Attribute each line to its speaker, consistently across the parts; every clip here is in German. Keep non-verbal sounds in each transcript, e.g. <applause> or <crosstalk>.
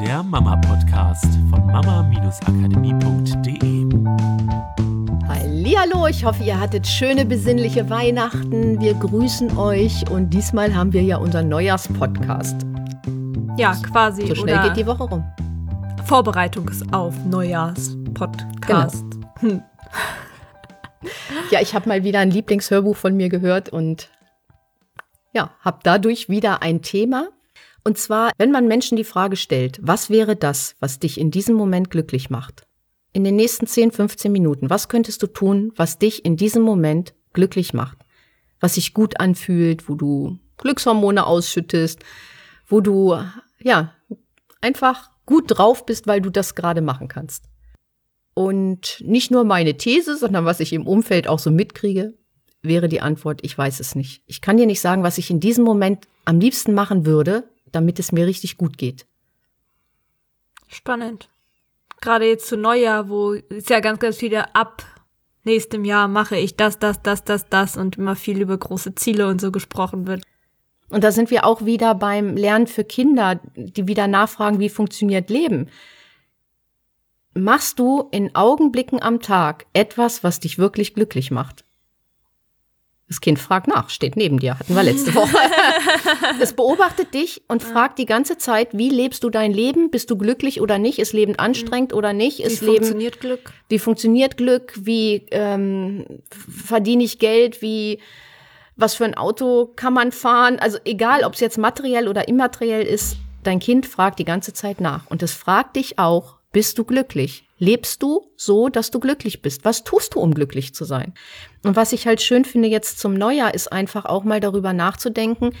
Speaker 1: der Mama-Podcast von mama-akademie.de.
Speaker 2: Hallo, ich hoffe, ihr hattet schöne besinnliche Weihnachten. Wir grüßen euch und diesmal haben wir ja unseren Neujahrspodcast.
Speaker 3: Ja, quasi.
Speaker 2: So schnell geht die Woche rum.
Speaker 3: Vorbereitung auf Neujahrspodcast.
Speaker 2: Genau. Hm. <laughs> Ja, ich habe mal wieder ein Lieblingshörbuch von mir gehört und ja, habe dadurch wieder ein Thema. Und zwar, wenn man Menschen die Frage stellt, was wäre das, was dich in diesem Moment glücklich macht? In den nächsten 10, 15 Minuten, was könntest du tun, was dich in diesem Moment glücklich macht? Was sich gut anfühlt, wo du Glückshormone ausschüttest, wo du, ja, einfach gut drauf bist, weil du das gerade machen kannst. Und nicht nur meine These, sondern was ich im Umfeld auch so mitkriege, wäre die Antwort, ich weiß es nicht. Ich kann dir nicht sagen, was ich in diesem Moment am liebsten machen würde, damit es mir richtig gut geht.
Speaker 3: Spannend. Gerade jetzt zu Neujahr, wo es ja ganz, ganz viele ab nächstem Jahr mache ich das, das, das, das, das und immer viel über große Ziele und so gesprochen wird.
Speaker 2: Und da sind wir auch wieder beim Lernen für Kinder, die wieder nachfragen, wie funktioniert Leben. Machst du in Augenblicken am Tag etwas, was dich wirklich glücklich macht? Das Kind fragt nach, steht neben dir, hatten wir letzte Woche. <laughs> es beobachtet dich und fragt die ganze Zeit, wie lebst du dein Leben? Bist du glücklich oder nicht? Ist Leben anstrengend oder nicht? Ist
Speaker 3: wie
Speaker 2: Leben,
Speaker 3: funktioniert Glück?
Speaker 2: Wie funktioniert Glück? Wie ähm, verdiene ich Geld? Wie was für ein Auto kann man fahren? Also egal, ob es jetzt materiell oder immateriell ist, dein Kind fragt die ganze Zeit nach. Und es fragt dich auch, bist du glücklich? Lebst du so, dass du glücklich bist? Was tust du, um glücklich zu sein? Und was ich halt schön finde jetzt zum Neujahr, ist einfach auch mal darüber nachzudenken,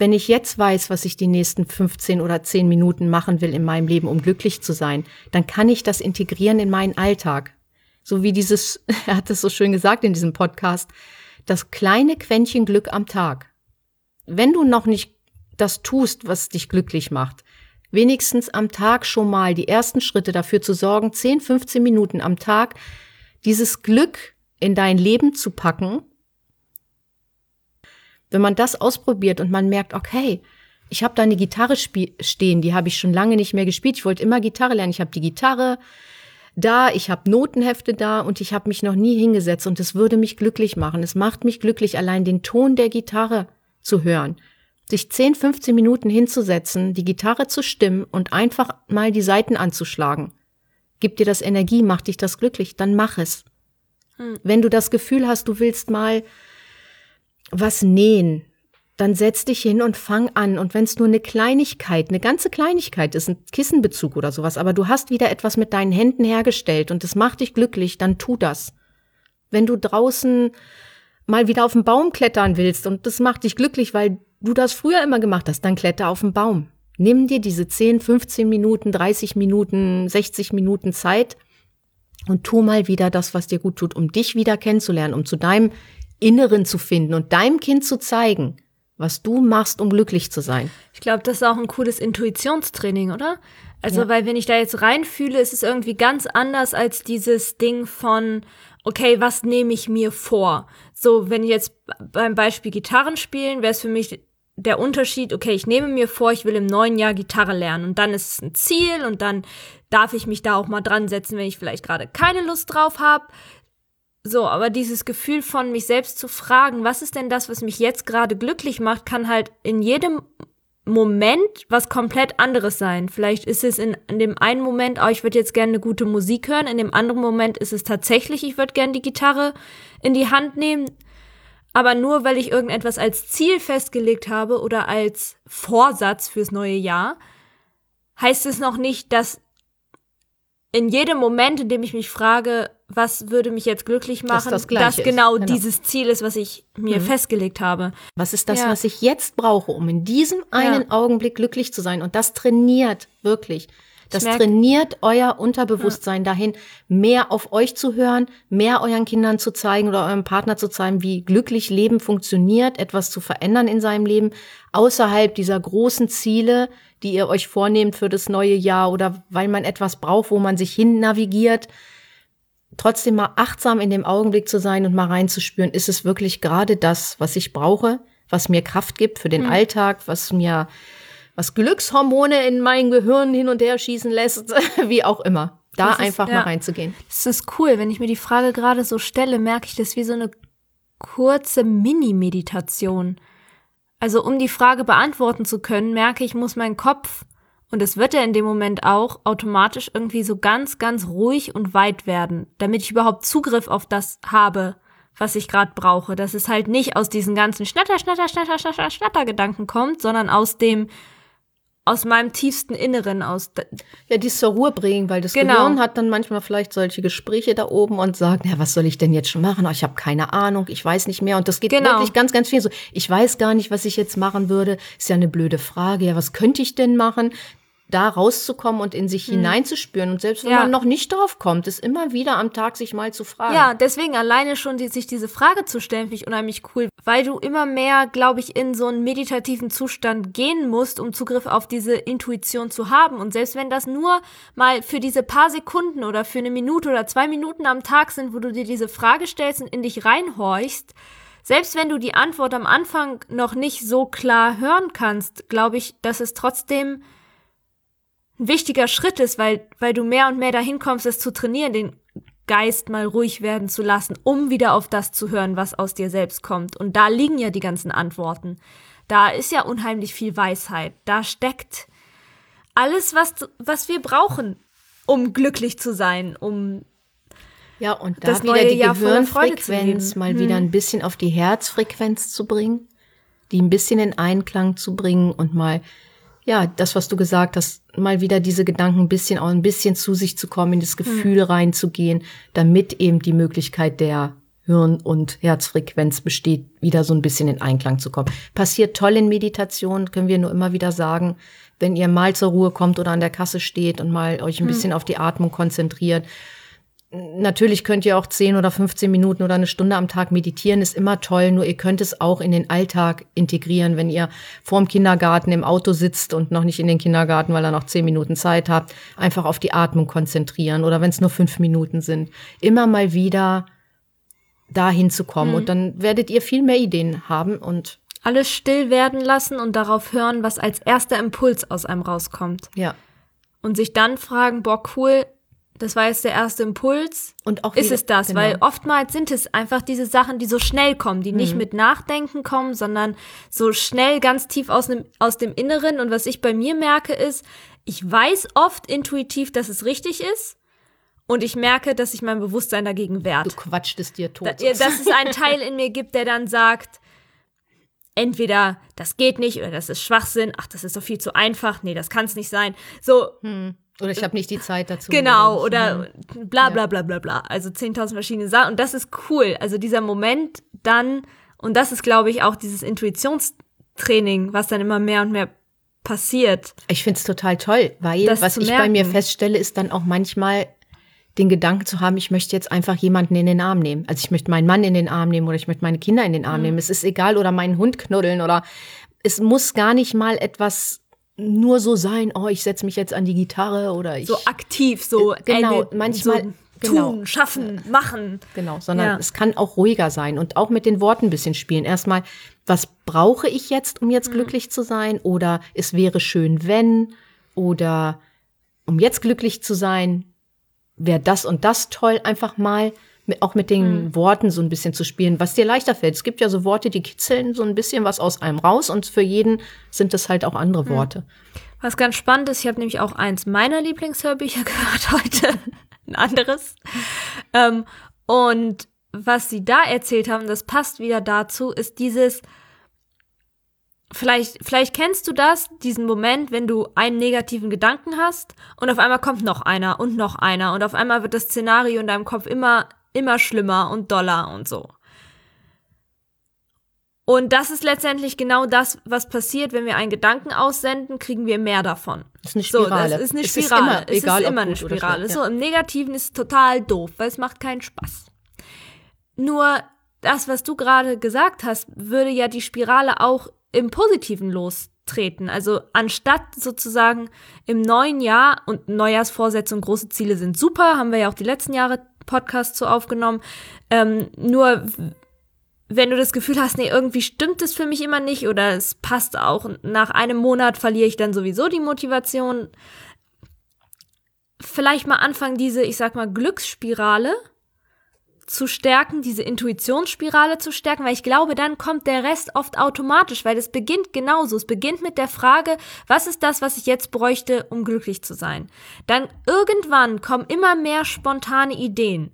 Speaker 2: wenn ich jetzt weiß, was ich die nächsten 15 oder 10 Minuten machen will in meinem Leben, um glücklich zu sein, dann kann ich das integrieren in meinen Alltag. So wie dieses, <laughs> er hat es so schön gesagt in diesem Podcast, das kleine Quäntchen Glück am Tag. Wenn du noch nicht das tust, was dich glücklich macht, wenigstens am Tag schon mal die ersten Schritte dafür zu sorgen, 10, 15 Minuten am Tag dieses Glück in dein Leben zu packen. Wenn man das ausprobiert und man merkt, okay, ich habe da eine Gitarre stehen, die habe ich schon lange nicht mehr gespielt. Ich wollte immer Gitarre lernen. Ich habe die Gitarre da, ich habe Notenhefte da und ich habe mich noch nie hingesetzt und es würde mich glücklich machen. Es macht mich glücklich, allein den Ton der Gitarre zu hören sich 10, 15 Minuten hinzusetzen, die Gitarre zu stimmen und einfach mal die Saiten anzuschlagen. Gibt dir das Energie, macht dich das glücklich, dann mach es. Hm. Wenn du das Gefühl hast, du willst mal was nähen, dann setz dich hin und fang an. Und wenn es nur eine Kleinigkeit, eine ganze Kleinigkeit ist, ein Kissenbezug oder sowas, aber du hast wieder etwas mit deinen Händen hergestellt und es macht dich glücklich, dann tu das. Wenn du draußen mal wieder auf den Baum klettern willst und das macht dich glücklich, weil du das früher immer gemacht hast, dann kletter auf den Baum. Nimm dir diese 10, 15 Minuten, 30 Minuten, 60 Minuten Zeit und tu mal wieder das, was dir gut tut, um dich wieder kennenzulernen, um zu deinem Inneren zu finden und deinem Kind zu zeigen, was du machst, um glücklich zu sein.
Speaker 3: Ich glaube, das ist auch ein cooles Intuitionstraining, oder? Also, ja. weil wenn ich da jetzt reinfühle, ist es irgendwie ganz anders als dieses Ding von, okay, was nehme ich mir vor? So, wenn jetzt beim Beispiel Gitarren spielen, wäre es für mich der Unterschied, okay, ich nehme mir vor, ich will im neuen Jahr Gitarre lernen und dann ist es ein Ziel und dann darf ich mich da auch mal dran setzen, wenn ich vielleicht gerade keine Lust drauf habe. So, aber dieses Gefühl von mich selbst zu fragen, was ist denn das, was mich jetzt gerade glücklich macht, kann halt in jedem Moment was komplett anderes sein. Vielleicht ist es in, in dem einen Moment, oh, ich würde jetzt gerne eine gute Musik hören, in dem anderen Moment ist es tatsächlich, ich würde gerne die Gitarre in die Hand nehmen. Aber nur weil ich irgendetwas als Ziel festgelegt habe oder als Vorsatz fürs neue Jahr, heißt es noch nicht, dass in jedem Moment, in dem ich mich frage, was würde mich jetzt glücklich machen,
Speaker 2: dass,
Speaker 3: das, das genau, genau, dieses Ziel ist, was ich mir mhm. festgelegt habe.
Speaker 2: Was ist das, ja. was ich jetzt brauche, um in diesem einen ja. Augenblick glücklich zu sein? Und das trainiert wirklich. Das trainiert euer Unterbewusstsein ja. dahin, mehr auf euch zu hören, mehr euren Kindern zu zeigen oder eurem Partner zu zeigen, wie glücklich Leben funktioniert, etwas zu verändern in seinem Leben, außerhalb dieser großen Ziele, die ihr euch vornehmt für das neue Jahr oder weil man etwas braucht, wo man sich hin navigiert. Trotzdem mal achtsam in dem Augenblick zu sein und mal reinzuspüren, ist es wirklich gerade das, was ich brauche, was mir Kraft gibt für den mhm. Alltag, was mir was Glückshormone in mein Gehirn hin und her schießen lässt, <laughs> wie auch immer. Da
Speaker 3: ist-
Speaker 2: einfach
Speaker 3: ja.
Speaker 2: mal reinzugehen.
Speaker 3: Das ist cool. Wenn ich mir die Frage gerade so stelle, merke ich das wie so eine kurze Mini-Meditation. Also um die Frage beantworten zu können, merke ich, muss mein Kopf, und das wird er in dem Moment auch, automatisch irgendwie so ganz, ganz ruhig und weit werden, damit ich überhaupt Zugriff auf das habe, was ich gerade brauche. Dass es halt nicht aus diesen ganzen Schnatter, Schnatter, Schnatter, Schnatter, Schnatter-Gedanken kommt, sondern aus dem, aus meinem tiefsten Inneren, aus,
Speaker 2: Ja, dies zur Ruhe bringen, weil das
Speaker 3: Genau.
Speaker 2: Gehirn hat dann manchmal vielleicht solche Gespräche da oben und sagt, ja, was soll ich denn jetzt schon machen? Oh, ich habe keine Ahnung, ich weiß nicht mehr. Und das geht
Speaker 3: Genau.
Speaker 2: wirklich ganz, ganz viel so. Ich weiß gar nicht, was ich jetzt machen würde. Ist ja eine blöde Frage. Ja, was könnte ich denn machen? Da rauszukommen und in sich hineinzuspüren. Und selbst wenn
Speaker 3: Hm. Ja.
Speaker 2: man noch nicht drauf kommt, ist immer wieder am Tag sich mal zu fragen.
Speaker 3: Ja, deswegen alleine schon die, sich diese Frage zu stellen, finde ich unheimlich cool, weil du immer mehr, glaube ich, in so einen meditativen Zustand gehen musst, um Zugriff auf diese Intuition zu haben. Und selbst wenn das nur mal für diese paar Sekunden oder für eine Minute oder zwei Minuten am Tag sind, wo du dir diese Frage stellst und in dich reinhorchst, selbst wenn du die Antwort am Anfang noch nicht so klar hören kannst, glaube ich, dass es trotzdem ein wichtiger Schritt ist, weil, weil du mehr und mehr dahin kommst, es zu trainieren, den Geist mal ruhig werden zu lassen, um wieder auf das zu hören, was aus dir selbst kommt. Und da liegen ja die ganzen Antworten. Da ist ja unheimlich viel Weisheit. Da steckt alles, was, was wir brauchen, um glücklich zu sein, um
Speaker 2: Ja, und da
Speaker 3: das
Speaker 2: wieder
Speaker 3: neue
Speaker 2: die
Speaker 3: Jahr
Speaker 2: Gehirnfrequenz mal wieder ein bisschen auf die Herzfrequenz zu bringen, die ein bisschen in Einklang zu bringen und mal, ja, das, was du gesagt hast, mal wieder diese Gedanken ein bisschen, auch ein bisschen zu sich zu kommen, in das Gefühl reinzugehen, damit eben die Möglichkeit der Hirn- und Herzfrequenz besteht, wieder so ein bisschen in Einklang zu kommen. Passiert toll in Meditation, können wir nur immer wieder sagen, wenn ihr mal zur Ruhe kommt oder an der Kasse steht und mal euch ein bisschen auf die Atmung konzentriert. Natürlich könnt ihr auch 10 oder 15 Minuten oder eine Stunde am Tag meditieren, ist immer toll, nur ihr könnt es auch in den Alltag integrieren, wenn ihr vorm Kindergarten im Auto sitzt und noch nicht in den Kindergarten, weil ihr noch 10 Minuten Zeit habt, einfach auf die Atmung konzentrieren oder wenn es nur fünf Minuten sind. Immer mal wieder dahin zu kommen und dann werdet ihr viel mehr Ideen haben und
Speaker 3: alles still werden lassen und darauf hören, was als erster Impuls aus einem rauskommt.
Speaker 2: ja.
Speaker 3: Und sich dann fragen, boah, cool, das war jetzt der erste Impuls.
Speaker 2: Und auch
Speaker 3: ist es das,
Speaker 2: genau.
Speaker 3: weil oftmals sind es einfach diese Sachen, die so schnell kommen, die
Speaker 2: Mhm.
Speaker 3: nicht mit Nachdenken kommen, sondern so schnell ganz tief aus dem, aus dem Inneren. Und was ich bei mir merke, ist, ich weiß oft intuitiv, dass es richtig ist. Und ich merke, dass sich mein Bewusstsein dagegen wehrt.
Speaker 2: Du quatscht es dir tot.
Speaker 3: Da, dass es einen Teil in mir gibt, der dann sagt, entweder das geht nicht oder das ist Schwachsinn, ach, das ist doch viel zu einfach, nee, das kann es nicht sein. So,
Speaker 2: oder ich habe nicht die Zeit dazu.
Speaker 3: Genau,
Speaker 2: Oder-
Speaker 3: oder bla bla bla bla bla. Also 10.000 verschiedene Sachen. Und das ist cool. Also dieser Moment dann, und das ist, glaube ich, auch dieses Intuitionstraining, was dann immer mehr und mehr passiert.
Speaker 2: Ich find's total toll, weil was ich bei mir feststelle, ist dann auch manchmal den Gedanken zu haben, ich möchte jetzt einfach jemanden in den Arm nehmen. Also ich möchte meinen Mann in den Arm nehmen oder ich möchte meine Kinder in den
Speaker 3: Mhm.
Speaker 2: Arm nehmen. Es ist egal oder meinen Hund knuddeln oder es muss gar nicht mal etwas nur so sein, oh, ich setze mich jetzt an die Gitarre oder ich
Speaker 3: So aktiv, so
Speaker 2: Äh, genau,
Speaker 3: eine-
Speaker 2: manchmal-
Speaker 3: so
Speaker 2: genau.
Speaker 3: tun, schaffen, machen.
Speaker 2: Genau, sondern
Speaker 3: Ja.
Speaker 2: es kann auch ruhiger sein und auch mit den Worten ein bisschen spielen. Erstmal, was brauche ich jetzt, um
Speaker 3: Mhm.
Speaker 2: jetzt glücklich zu sein? Oder es wäre schön, wenn. Oder um jetzt glücklich zu sein, wäre das und das toll. Einfach mal auch mit den
Speaker 3: Mhm.
Speaker 2: Worten so ein bisschen zu spielen, was dir leichter fällt. Es gibt ja so Worte, die kitzeln so ein bisschen was aus einem raus und für jeden sind es halt auch andere
Speaker 3: Mhm.
Speaker 2: Worte.
Speaker 3: Was ganz spannend ist, ich habe nämlich auch eins meiner Lieblingshörbücher <laughs> gehört heute, ein anderes. Ähm, und was sie da erzählt haben, das passt wieder dazu, ist dieses, vielleicht, vielleicht kennst du das, diesen Moment, wenn du einen negativen Gedanken hast und auf einmal kommt noch einer und noch einer und auf einmal wird das Szenario in deinem Kopf immer, immer schlimmer und doller und so. Und das ist letztendlich genau das, was passiert, wenn wir einen Gedanken aussenden, kriegen wir mehr davon.
Speaker 2: Das ist eine
Speaker 3: So,
Speaker 2: Spirale.
Speaker 3: das ist eine
Speaker 2: Es ist
Speaker 3: Spirale.
Speaker 2: immer-
Speaker 3: es
Speaker 2: egal,
Speaker 3: ist immer eine Spirale.
Speaker 2: schlecht,
Speaker 3: So,
Speaker 2: ja.
Speaker 3: im Negativen ist es total doof, weil es macht keinen Spaß. Nur das, was du gerade gesagt hast, würde ja die Spirale auch im Positiven lostreten. Also anstatt sozusagen im neuen Jahr und Neujahrsvorsätze und große Ziele sind super, haben wir ja auch die letzten Jahre Podcasts zu aufgenommen. Ähm, nur wenn du das Gefühl hast, nee, irgendwie stimmt es für mich immer nicht oder es passt auch, nach einem Monat verliere ich dann sowieso die Motivation. Vielleicht mal anfangen, diese, ich sag mal, Glücksspirale zu stärken, diese Intuitionsspirale zu stärken, weil ich glaube, dann kommt der Rest oft automatisch, weil es beginnt genauso. Es beginnt mit der Frage, was ist das, was ich jetzt bräuchte, um glücklich zu sein? Dann irgendwann kommen immer mehr spontane Ideen.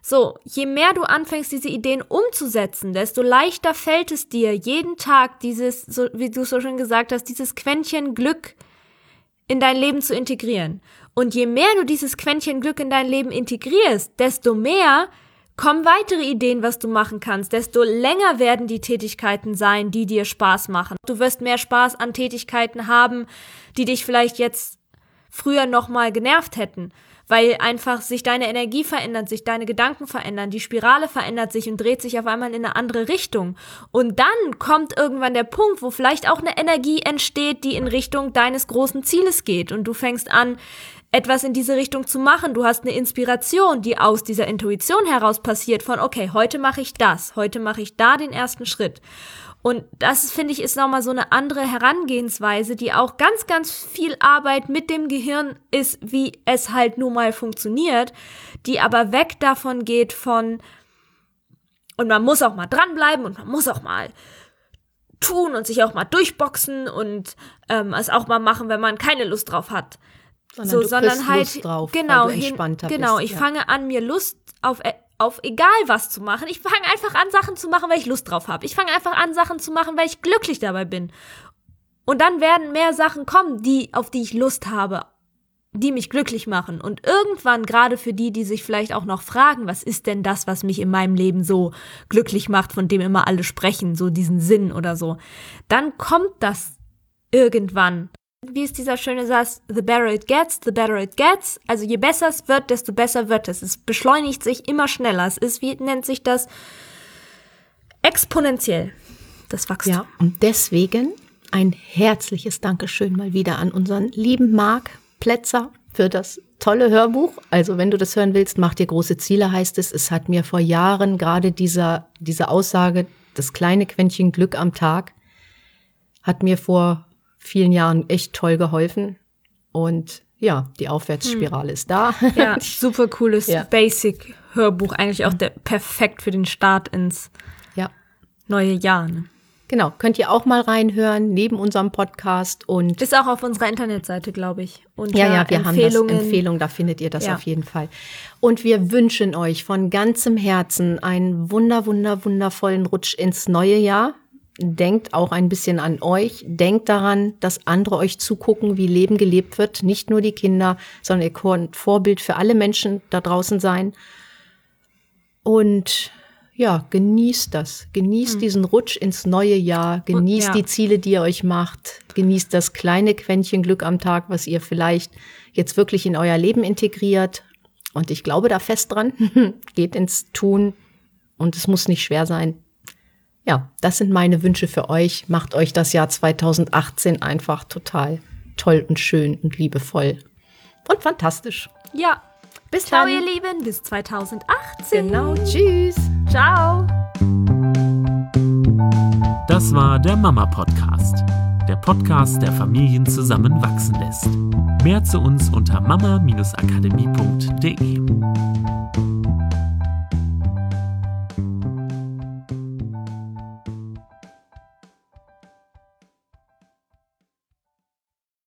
Speaker 3: So, je mehr du anfängst, diese Ideen umzusetzen, desto leichter fällt es dir, jeden Tag dieses, so, wie du so schon gesagt hast, dieses Quäntchen Glück in dein Leben zu integrieren. Und je mehr du dieses Quäntchen Glück in dein Leben integrierst, desto mehr kommen weitere Ideen, was du machen kannst, desto länger werden die Tätigkeiten sein, die dir Spaß machen. Du wirst mehr Spaß an Tätigkeiten haben, die dich vielleicht jetzt früher nochmal genervt hätten, weil einfach sich deine Energie verändert, sich deine Gedanken verändern, die Spirale verändert sich und dreht sich auf einmal in eine andere Richtung. Und dann kommt irgendwann der Punkt, wo vielleicht auch eine Energie entsteht, die in Richtung deines großen Zieles geht und du fängst an, etwas in diese Richtung zu machen. Du hast eine Inspiration, die aus dieser Intuition heraus passiert von, okay, heute mache ich das, heute mache ich da den ersten Schritt. Und das, finde ich, ist nochmal so eine andere Herangehensweise, die auch ganz, ganz viel Arbeit mit dem Gehirn ist, wie es halt nun mal funktioniert, die aber weg davon geht von, und man muss auch mal dranbleiben und man muss auch mal tun und sich auch mal durchboxen und ähm, es auch mal machen, wenn man keine Lust drauf hat.
Speaker 2: Sondern
Speaker 3: so, sondern halt
Speaker 2: Lust drauf,
Speaker 3: genau
Speaker 2: du
Speaker 3: hin,
Speaker 2: entspannter
Speaker 3: genau.
Speaker 2: bist,
Speaker 3: ich
Speaker 2: ja.
Speaker 3: fange an, mir Lust auf e- auf egal was zu machen. Ich fange einfach an, Sachen zu machen, weil ich Lust drauf habe. Ich fange einfach an, Sachen zu machen, weil ich glücklich dabei bin. Und dann werden mehr Sachen kommen, die auf die ich Lust habe, die mich glücklich machen. Und irgendwann, gerade für die, die sich vielleicht auch noch fragen, was ist denn das, was mich in meinem Leben so glücklich macht, von dem immer alle sprechen, so diesen Sinn oder so, dann kommt das irgendwann. Wie ist dieser schöne Satz? The better it gets, the better it gets. Also je besser es wird, desto besser wird es. Es beschleunigt sich immer schneller. Es ist, wie nennt sich das? Exponentiell. Das Wachstum.
Speaker 2: Ja, und deswegen ein herzliches Dankeschön mal wieder an unseren lieben Marc Plätzer für das tolle Hörbuch. Also wenn du das hören willst, mach dir große Ziele, heißt es. Es hat mir vor Jahren gerade dieser, diese Aussage, das kleine Quäntchen Glück am Tag, hat mir vor vielen Jahren echt toll geholfen. Und ja, die Aufwärtsspirale ist da. <laughs>
Speaker 3: Ja, <laughs> super cooles
Speaker 2: Ja.
Speaker 3: Basic-Hörbuch. Eigentlich auch der, perfekt für den Start ins
Speaker 2: ja.
Speaker 3: neue Jahr. Ne?
Speaker 2: Genau, könnt ihr auch mal reinhören, neben unserem Podcast. Und
Speaker 3: Ist auch auf unserer Internetseite, glaube ich. Unter
Speaker 2: Ja, ja, wir haben das. Empfehlung, da findet ihr das
Speaker 3: Ja.
Speaker 2: auf jeden Fall. Und wir wünschen euch von ganzem Herzen einen wunder, wunder, wundervollen Rutsch ins neue Jahr. Denkt auch ein bisschen an euch. Denkt daran, dass andere euch zugucken, wie Leben gelebt wird. Nicht nur die Kinder, sondern ihr könnt Vorbild für alle Menschen da draußen sein. Und ja, genießt das. Genießt diesen Rutsch ins neue Jahr. Genießt
Speaker 3: ja.
Speaker 2: die Ziele, die ihr euch macht. Genießt das kleine Quäntchen Glück am Tag, was ihr vielleicht jetzt wirklich in euer Leben integriert. Und ich glaube da fest dran. <laughs> Geht ins Tun. Und es muss nicht schwer sein. Ja, das sind meine Wünsche für euch. Macht euch das Jahr 2018 einfach total toll und schön und liebevoll. Und fantastisch.
Speaker 3: Ja.
Speaker 2: Bis
Speaker 3: Ciao,
Speaker 2: dann.
Speaker 3: ihr Lieben. Bis 2018.
Speaker 2: Genau. Tschüss.
Speaker 3: Ciao.
Speaker 1: Das war der Mama Podcast. Der Podcast, der Familien zusammenwachsen lässt. Mehr zu uns unter mama-akademie.de.